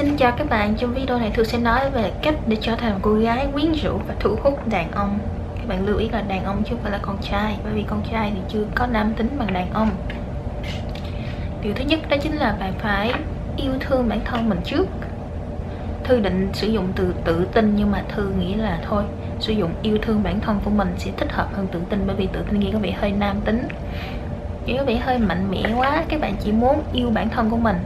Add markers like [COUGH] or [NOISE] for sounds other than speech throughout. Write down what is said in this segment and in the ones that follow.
Xin chào các bạn, trong video này Thư sẽ nói về cách để trở thành một cô gái quyến rũ và thu hút đàn ông. Các bạn lưu ý là đàn ông chứ không phải là con trai Bởi vì con trai thì chưa có nam tính bằng đàn ông. Điều thứ nhất đó chính là bạn phải yêu thương bản thân mình trước. Thư định sử dụng từ tự tin nhưng mà Thư nghĩ là thôi Sử dụng yêu thương bản thân của mình sẽ thích hợp hơn tự tin Bởi vì tự tin nghe có vẻ hơi nam tính. Nghe có vẻ hơi mạnh mẽ quá Các bạn chỉ muốn yêu bản thân của mình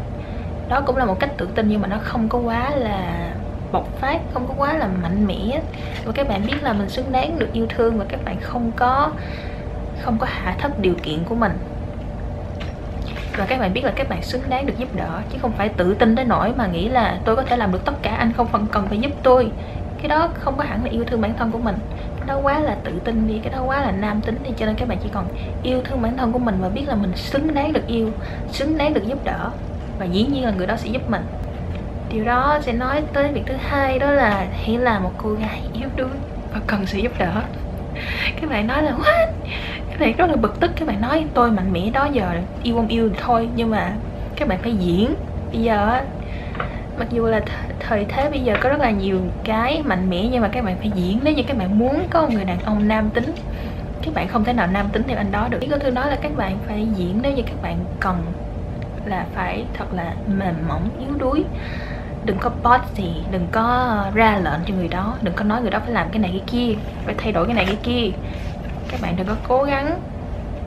đó cũng là một cách tự tin nhưng mà nó không có quá là bộc phát, không có quá là mạnh mẽ. Và các bạn biết là mình xứng đáng được yêu thương và các bạn không có không có hạ thấp điều kiện của mình. Và các bạn biết là các bạn xứng đáng được giúp đỡ, chứ không phải tự tin tới nỗi mà nghĩ là tôi có thể làm được tất cả, anh không phần cần phải giúp tôi. Cái đó không có hẳn là yêu thương bản thân của mình. Cái đó quá là tự tin đi, cái đó quá là nam tính đi, cho nên các bạn chỉ còn yêu thương bản thân của mình và biết là mình xứng đáng được yêu, xứng đáng được giúp đỡ và dĩ nhiên là người đó sẽ giúp mình. Điều đó sẽ nói tới việc thứ hai, đó là hãy là một cô gái yếu đuối và cần sự giúp đỡ. Các bạn nói là, what? Các bạn rất là bực tức. Các bạn nói, tôi mạnh mẽ đó giờ, yêu không yêu thì thôi. Nhưng mà các bạn phải diễn. Bây giờ mặc dù là thời thế bây giờ có rất là nhiều cái mạnh mẽ, nhưng mà các bạn phải diễn. Nếu như các bạn muốn có một người đàn ông nam tính, các bạn không thể nào nam tính theo anh đó được. Ý có thư nói là các bạn phải diễn nếu như các bạn cần là phải thật là mềm mỏng, yếu đuối. Đừng có boss gì đừng có ờ, ra lệnh cho người đó, đừng có nói người đó phải làm cái này cái kia, phải thay đổi cái này cái kia. Các bạn đừng có cố gắng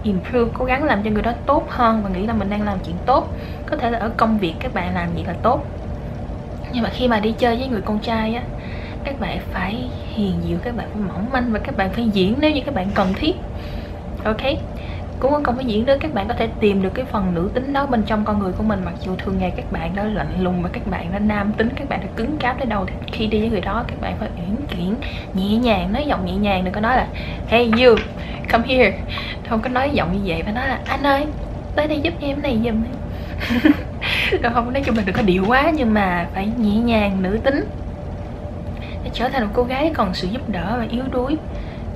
improve, cố gắng làm cho người đó tốt hơn và nghĩ là mình đang làm chuyện tốt. Có thể là ở công việc các bạn làm gì là tốt. Nhưng mà khi mà đi chơi với người con trai á, các bạn phải hiền dịu, các bạn phải mỏng manh và các bạn phải diễn nếu như các bạn cần thiết. Ok? Cũng không có diễn đến các bạn có thể tìm được cái phần nữ tính đó bên trong con người của mình. Mặc dù thường ngày các bạn đó lạnh lùng và các bạn đó nam tính, các bạn đã cứng cáp tới đâu thì khi đi với người đó, các bạn phải uyển chuyển, nhẹ nhàng, nói giọng nhẹ nhàng, đừng có nói là, hey you, come here. Không có nói giọng như vậy, phải nói là, anh ơi, tới đây giúp em này giùm. [LAUGHS] Rồi không, nói chung là đừng có điệu quá, nhưng mà phải nhẹ nhàng, nữ tính. Để trở thành một cô gái còn sự giúp đỡ và yếu đuối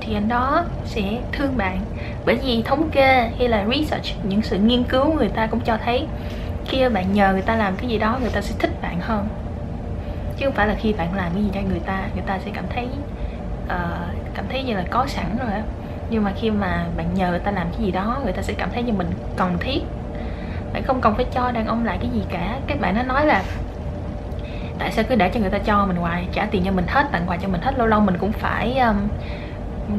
thì anh đó sẽ thương bạn. Bởi vì thống kê hay là research những sự nghiên cứu người ta cũng cho thấy khi bạn nhờ người ta làm cái gì đó người ta sẽ thích bạn hơn. Chứ không phải là khi bạn làm cái gì cho người ta người ta sẽ cảm thấy uh, cảm thấy như là có sẵn rồi á. Nhưng mà khi mà bạn nhờ người ta làm cái gì đó người ta sẽ cảm thấy như mình cần thiết. Bạn không cần phải cho đàn ông lại cái gì cả. Các bạn nó nói là tại sao cứ để cho người ta cho mình hoài? Trả tiền cho mình hết tặng quà cho mình hết lâu lâu mình cũng phải um,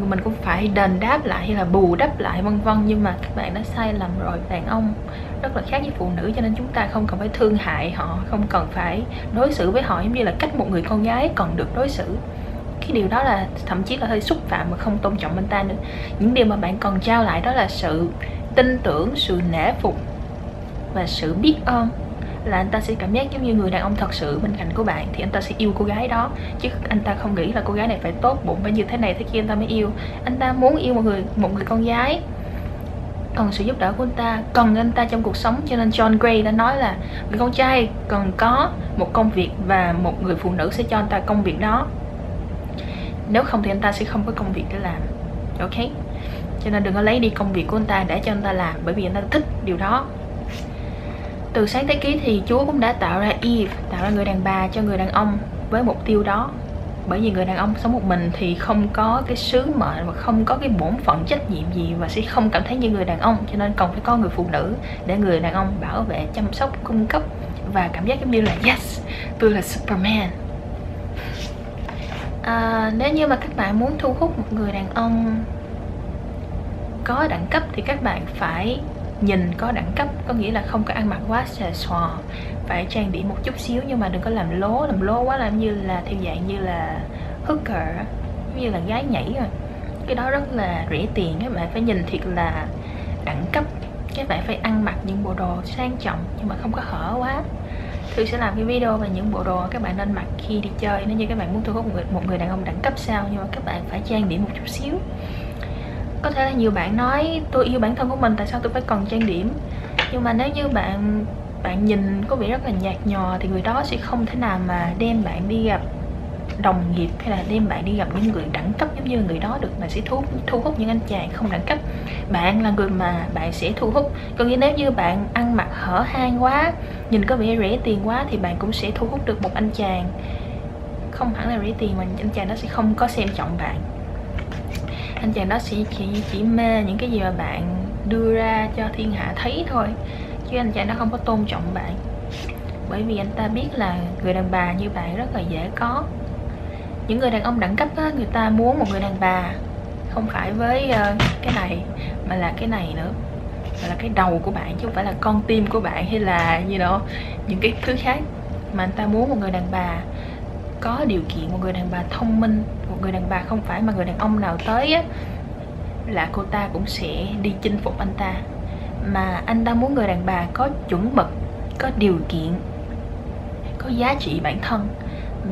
mình cũng phải đền đáp lại hay là bù đắp lại vân vân, nhưng mà các bạn đã sai lầm rồi, đàn ông rất là khác với phụ nữ, cho nên chúng ta không cần phải thương hại họ, không cần phải đối xử với họ giống như là cách một người con gái còn được đối xử. Cái điều đó là thậm chí là hơi xúc phạm và không tôn trọng bên ta nữa. Những điều mà bạn còn trao lại đó là sự tin tưởng, sự nể phục và sự biết ơn là anh ta sẽ cảm giác giống như người đàn ông thật sự bên cạnh của bạn thì anh ta sẽ yêu cô gái đó chứ anh ta không nghĩ là cô gái này phải tốt bụng phải như thế này thế kia anh ta mới yêu anh ta muốn yêu một người một người con gái cần sự giúp đỡ của anh ta cần anh ta trong cuộc sống cho nên John Gray đã nói là người con trai cần có một công việc và một người phụ nữ sẽ cho anh ta công việc đó nếu không thì anh ta sẽ không có công việc để làm ok cho nên đừng có lấy đi công việc của anh ta để cho anh ta làm bởi vì anh ta thích điều đó từ sáng thế ký thì Chúa cũng đã tạo ra Eve, tạo ra người đàn bà cho người đàn ông với mục tiêu đó. Bởi vì người đàn ông sống một mình thì không có cái sứ mệnh và không có cái bổn phận trách nhiệm gì và sẽ không cảm thấy như người đàn ông. Cho nên cần phải có người phụ nữ để người đàn ông bảo vệ chăm sóc cung cấp và cảm giác giống như là yes tôi là superman. À, nếu như mà các bạn muốn thu hút một người đàn ông có đẳng cấp thì các bạn phải nhìn có đẳng cấp có nghĩa là không có ăn mặc quá xà xòa. Phải trang điểm một chút xíu nhưng mà đừng có làm lố làm lố quá làm như là theo dạng như là hooker như là gái nhảy rồi cái đó rất là rẻ tiền các bạn phải nhìn thiệt là đẳng cấp. Các bạn phải ăn mặc những bộ đồ sang trọng nhưng mà không có hở quá. Thư sẽ làm cái video về những bộ đồ các bạn nên mặc khi đi chơi. Nếu như các bạn muốn thu hút một người, một người đàn ông đẳng cấp sao Nhưng mà các bạn phải trang điểm một chút xíu có thể là nhiều bạn nói, tôi yêu bản thân của mình, tại sao tôi phải cần trang điểm? Nhưng mà nếu như bạn bạn nhìn có vẻ rất là nhạt nhòa thì người đó sẽ không thể nào mà đem bạn đi gặp đồng nghiệp hay là đem bạn đi gặp những người đẳng cấp giống như người đó được, mà sẽ thu thu hút những anh chàng không đẳng cấp. Bạn là người mà bạn sẽ thu hút. Còn như nếu như bạn ăn mặc hở hang quá, nhìn có vẻ rẻ tiền quá thì bạn cũng sẽ thu hút được một anh chàng. Không hẳn là rẻ tiền mà anh chàng nó sẽ không có xem trọng bạn anh chàng đó sẽ chỉ chỉ mê những cái gì mà bạn đưa ra cho thiên hạ thấy thôi chứ anh chàng nó không có tôn trọng bạn. Bởi vì anh ta biết là người đàn bà như bạn rất là dễ có. Những người đàn ông đẳng cấp á, người ta muốn một người đàn bà không phải với uh, cái này mà là cái này nữa mà là cái đầu của bạn chứ không phải là con tim của bạn hay là như you know, những cái thứ khác. Mà anh ta muốn một người đàn bà có điều kiện một người đàn bà thông minh, một người đàn bà không phải mà người đàn ông nào tới á, là cô ta cũng sẽ đi chinh phục anh ta. Mà anh ta muốn người đàn bà có chuẩn mực, có điều kiện, có giá trị bản thân.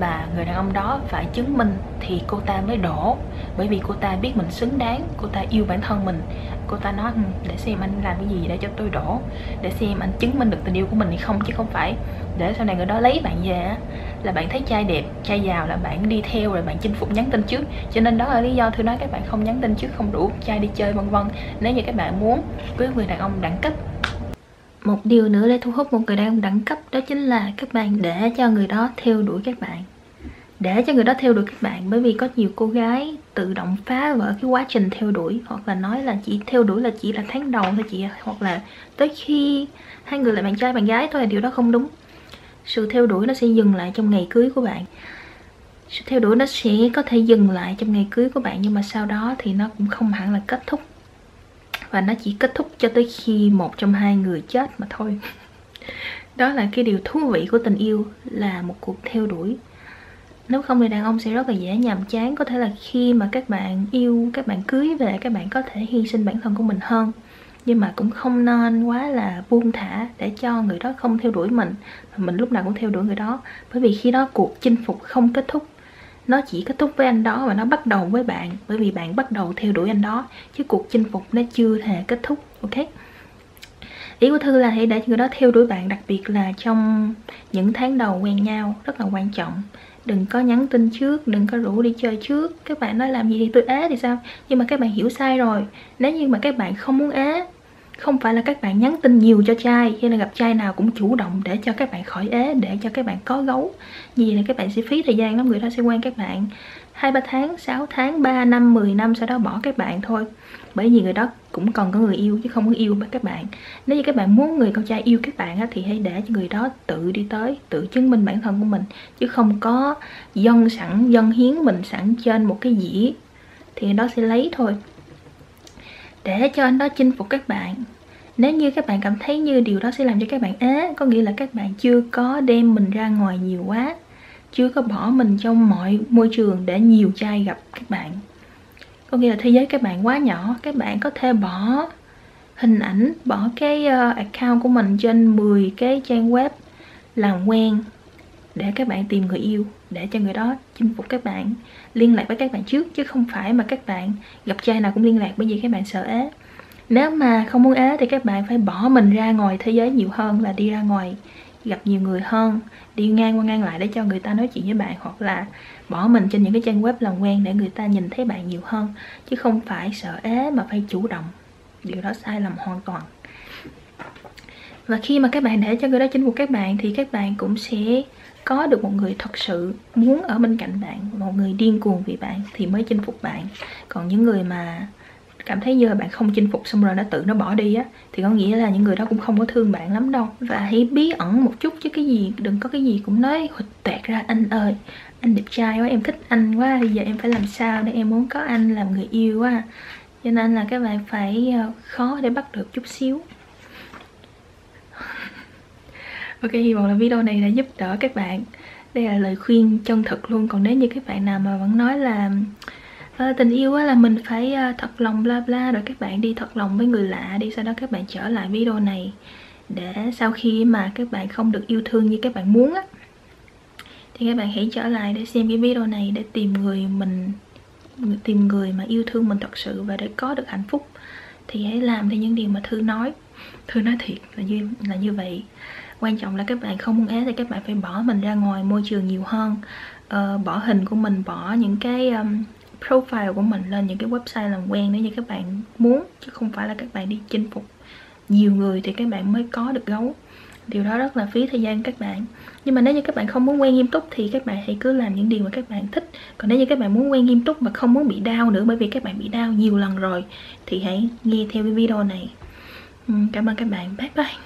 Mà người đàn ông đó phải chứng minh thì cô ta mới đổ. Bởi vì cô ta biết mình xứng đáng, cô ta yêu bản thân mình. Cô ta nói ừ, để xem anh làm cái gì để cho tôi đổ, để xem anh chứng minh được tình yêu của mình hay không, chứ không phải để sau này người đó lấy bạn về là bạn thấy trai đẹp trai giàu là bạn đi theo rồi bạn chinh phục nhắn tin trước. Cho nên đó là lý do tôi nói các bạn không nhắn tin trước, không đủ trai đi chơi, vân vân. Nếu như các bạn muốn cưới người đàn ông đẳng cấp. Một điều nữa để thu hút một người đàn ông đẳng cấp đó chính là các bạn để cho người đó theo đuổi các bạn. Để cho người đó theo đuổi các bạn bởi vì có nhiều cô gái tự động phá vỡ cái quá trình theo đuổi hoặc là nói là chỉ theo đuổi là chỉ là tháng đầu thôi chị hoặc là tới khi hai người là bạn trai, bạn gái thôi là điều đó không đúng sự theo đuổi nó sẽ dừng lại trong ngày cưới của bạn. Sự theo đuổi nó sẽ có thể dừng lại trong ngày cưới của bạn, nhưng mà sau đó thì nó cũng không hẳn là kết thúc. Và nó chỉ kết thúc cho tới khi một trong hai người chết mà thôi. [LAUGHS] Đó là cái điều thú vị của tình yêu, là một cuộc theo đuổi. Nếu không thì đàn ông sẽ rất là dễ nhàm chán. Có thể là khi mà các bạn yêu, các bạn cưới về, các bạn có thể hy sinh bản thân của mình hơn nhưng mà cũng không nên quá là buông thả để cho người đó không theo đuổi mình. Mà mình lúc nào cũng theo đuổi người đó. Bởi vì khi đó cuộc chinh phục không kết thúc. Nó chỉ kết thúc với anh đó và nó bắt đầu với bạn. Bởi vì bạn bắt đầu theo đuổi anh đó. Chứ cuộc chinh phục nó chưa hề kết thúc. Ok? Ý của thư là hãy để người đó theo đuổi bạn. Đặc biệt là trong những tháng đầu quen nhau. Rất là quan trọng. Đừng có nhắn tin trước. Đừng có rủ đi chơi trước. Các bạn nói làm gì thì tôi ế thì sao? Nhưng mà các bạn hiểu sai rồi. Nếu như mà các bạn không muốn ế không phải là các bạn nhắn tin nhiều cho trai hay là gặp trai nào cũng chủ động để cho các bạn khỏi ế để cho các bạn có gấu. Như vậy là các bạn sẽ phí thời gian lắm người ta sẽ quen các bạn hai ba tháng 6 tháng 3 năm 10 năm sau đó bỏ các bạn thôi. Bởi vì người đó cũng còn có người yêu chứ không có yêu với các bạn. Nếu như các bạn muốn người con trai yêu các bạn á, thì hãy để cho người đó tự đi tới tự chứng minh bản thân của mình. Chứ không có dân sẵn dân hiến mình sẵn trên một cái dĩa thì người đó sẽ lấy thôi. Để cho anh đó chinh phục các bạn nếu như các bạn cảm thấy như điều đó sẽ làm cho các bạn ế, có nghĩa là các bạn chưa có đem mình ra ngoài nhiều quá, chưa có bỏ mình trong mọi môi trường để nhiều trai gặp các bạn. Có nghĩa là thế giới các bạn quá nhỏ, các bạn có thể bỏ hình ảnh, bỏ cái ờ, account của mình trên 10 cái trang web làm quen để các bạn tìm người yêu, để cho người đó chinh phục các bạn, liên lạc với các bạn trước, chứ không phải mà các bạn gặp trai nào cũng liên lạc bởi vì các bạn sợ ế nếu mà không muốn ế thì các bạn phải bỏ mình ra ngoài thế giới nhiều hơn là đi ra ngoài gặp nhiều người hơn, đi ngang qua ngang lại để cho người ta nói chuyện với bạn hoặc là bỏ mình trên những cái trang web làm quen để người ta nhìn thấy bạn nhiều hơn. Chứ không phải sợ ế mà phải chủ động. Điều đó sai lầm hoàn toàn. Và khi mà các bạn để cho người đó chinh phục các bạn thì các bạn cũng sẽ có được một người thật sự muốn ở bên cạnh bạn, một người điên cuồng vì bạn thì mới chinh phục bạn. Còn những người mà cảm thấy như bạn không chinh phục xong rồi nó tự nó bỏ đi á, thì có nghĩa là những người đó cũng không có thương bạn lắm đâu. Và hãy bí ẩn một chút chứ cái gì, đừng có cái gì cũng nói hụt toẹt ra, anh ơi, anh đẹp trai quá, em thích anh quá, bây giờ em phải làm sao để em muốn có anh, làm người yêu quá. Cho nên là các bạn phải ờ, khó để bắt được chút xíu. [LAUGHS] Ok, hy vọng là video này đã giúp đỡ các bạn. Đây là lời khuyên chân thực luôn. Còn nếu như các bạn nào mà vẫn nói là à, tình yêu là mình phải à, thật lòng bla bla rồi các bạn đi thật lòng với người lạ đi sau đó các bạn trở lại video này để sau khi mà các bạn không được yêu thương như các bạn muốn á thì các bạn hãy trở lại để xem cái video này để tìm người mình tìm người mà yêu thương mình thật sự và để có được hạnh phúc. Thì hãy làm theo những điều mà thư nói. Thư nói thiệt là như là như vậy. Quan trọng là các bạn không muốn ế thì các bạn phải bỏ mình ra ngoài môi trường nhiều hơn. Uh, bỏ hình của mình bỏ những cái um, profile của mình lên những cái website làm quen nếu như các bạn muốn, chứ không phải là các bạn đi chinh phục nhiều người thì các bạn mới có được gấu. Điều đó rất là phí thời gian các bạn. Nhưng mà nếu như các bạn không muốn quen nghiêm túc thì các bạn hãy cứ làm những điều mà các bạn thích. Còn nếu như các bạn muốn quen nghiêm túc mà không muốn bị đau nữa bởi vì các bạn bị đau nhiều lần rồi, thì hãy nghe theo cái video này. Ừ, cảm ơn các bạn. Bye bye.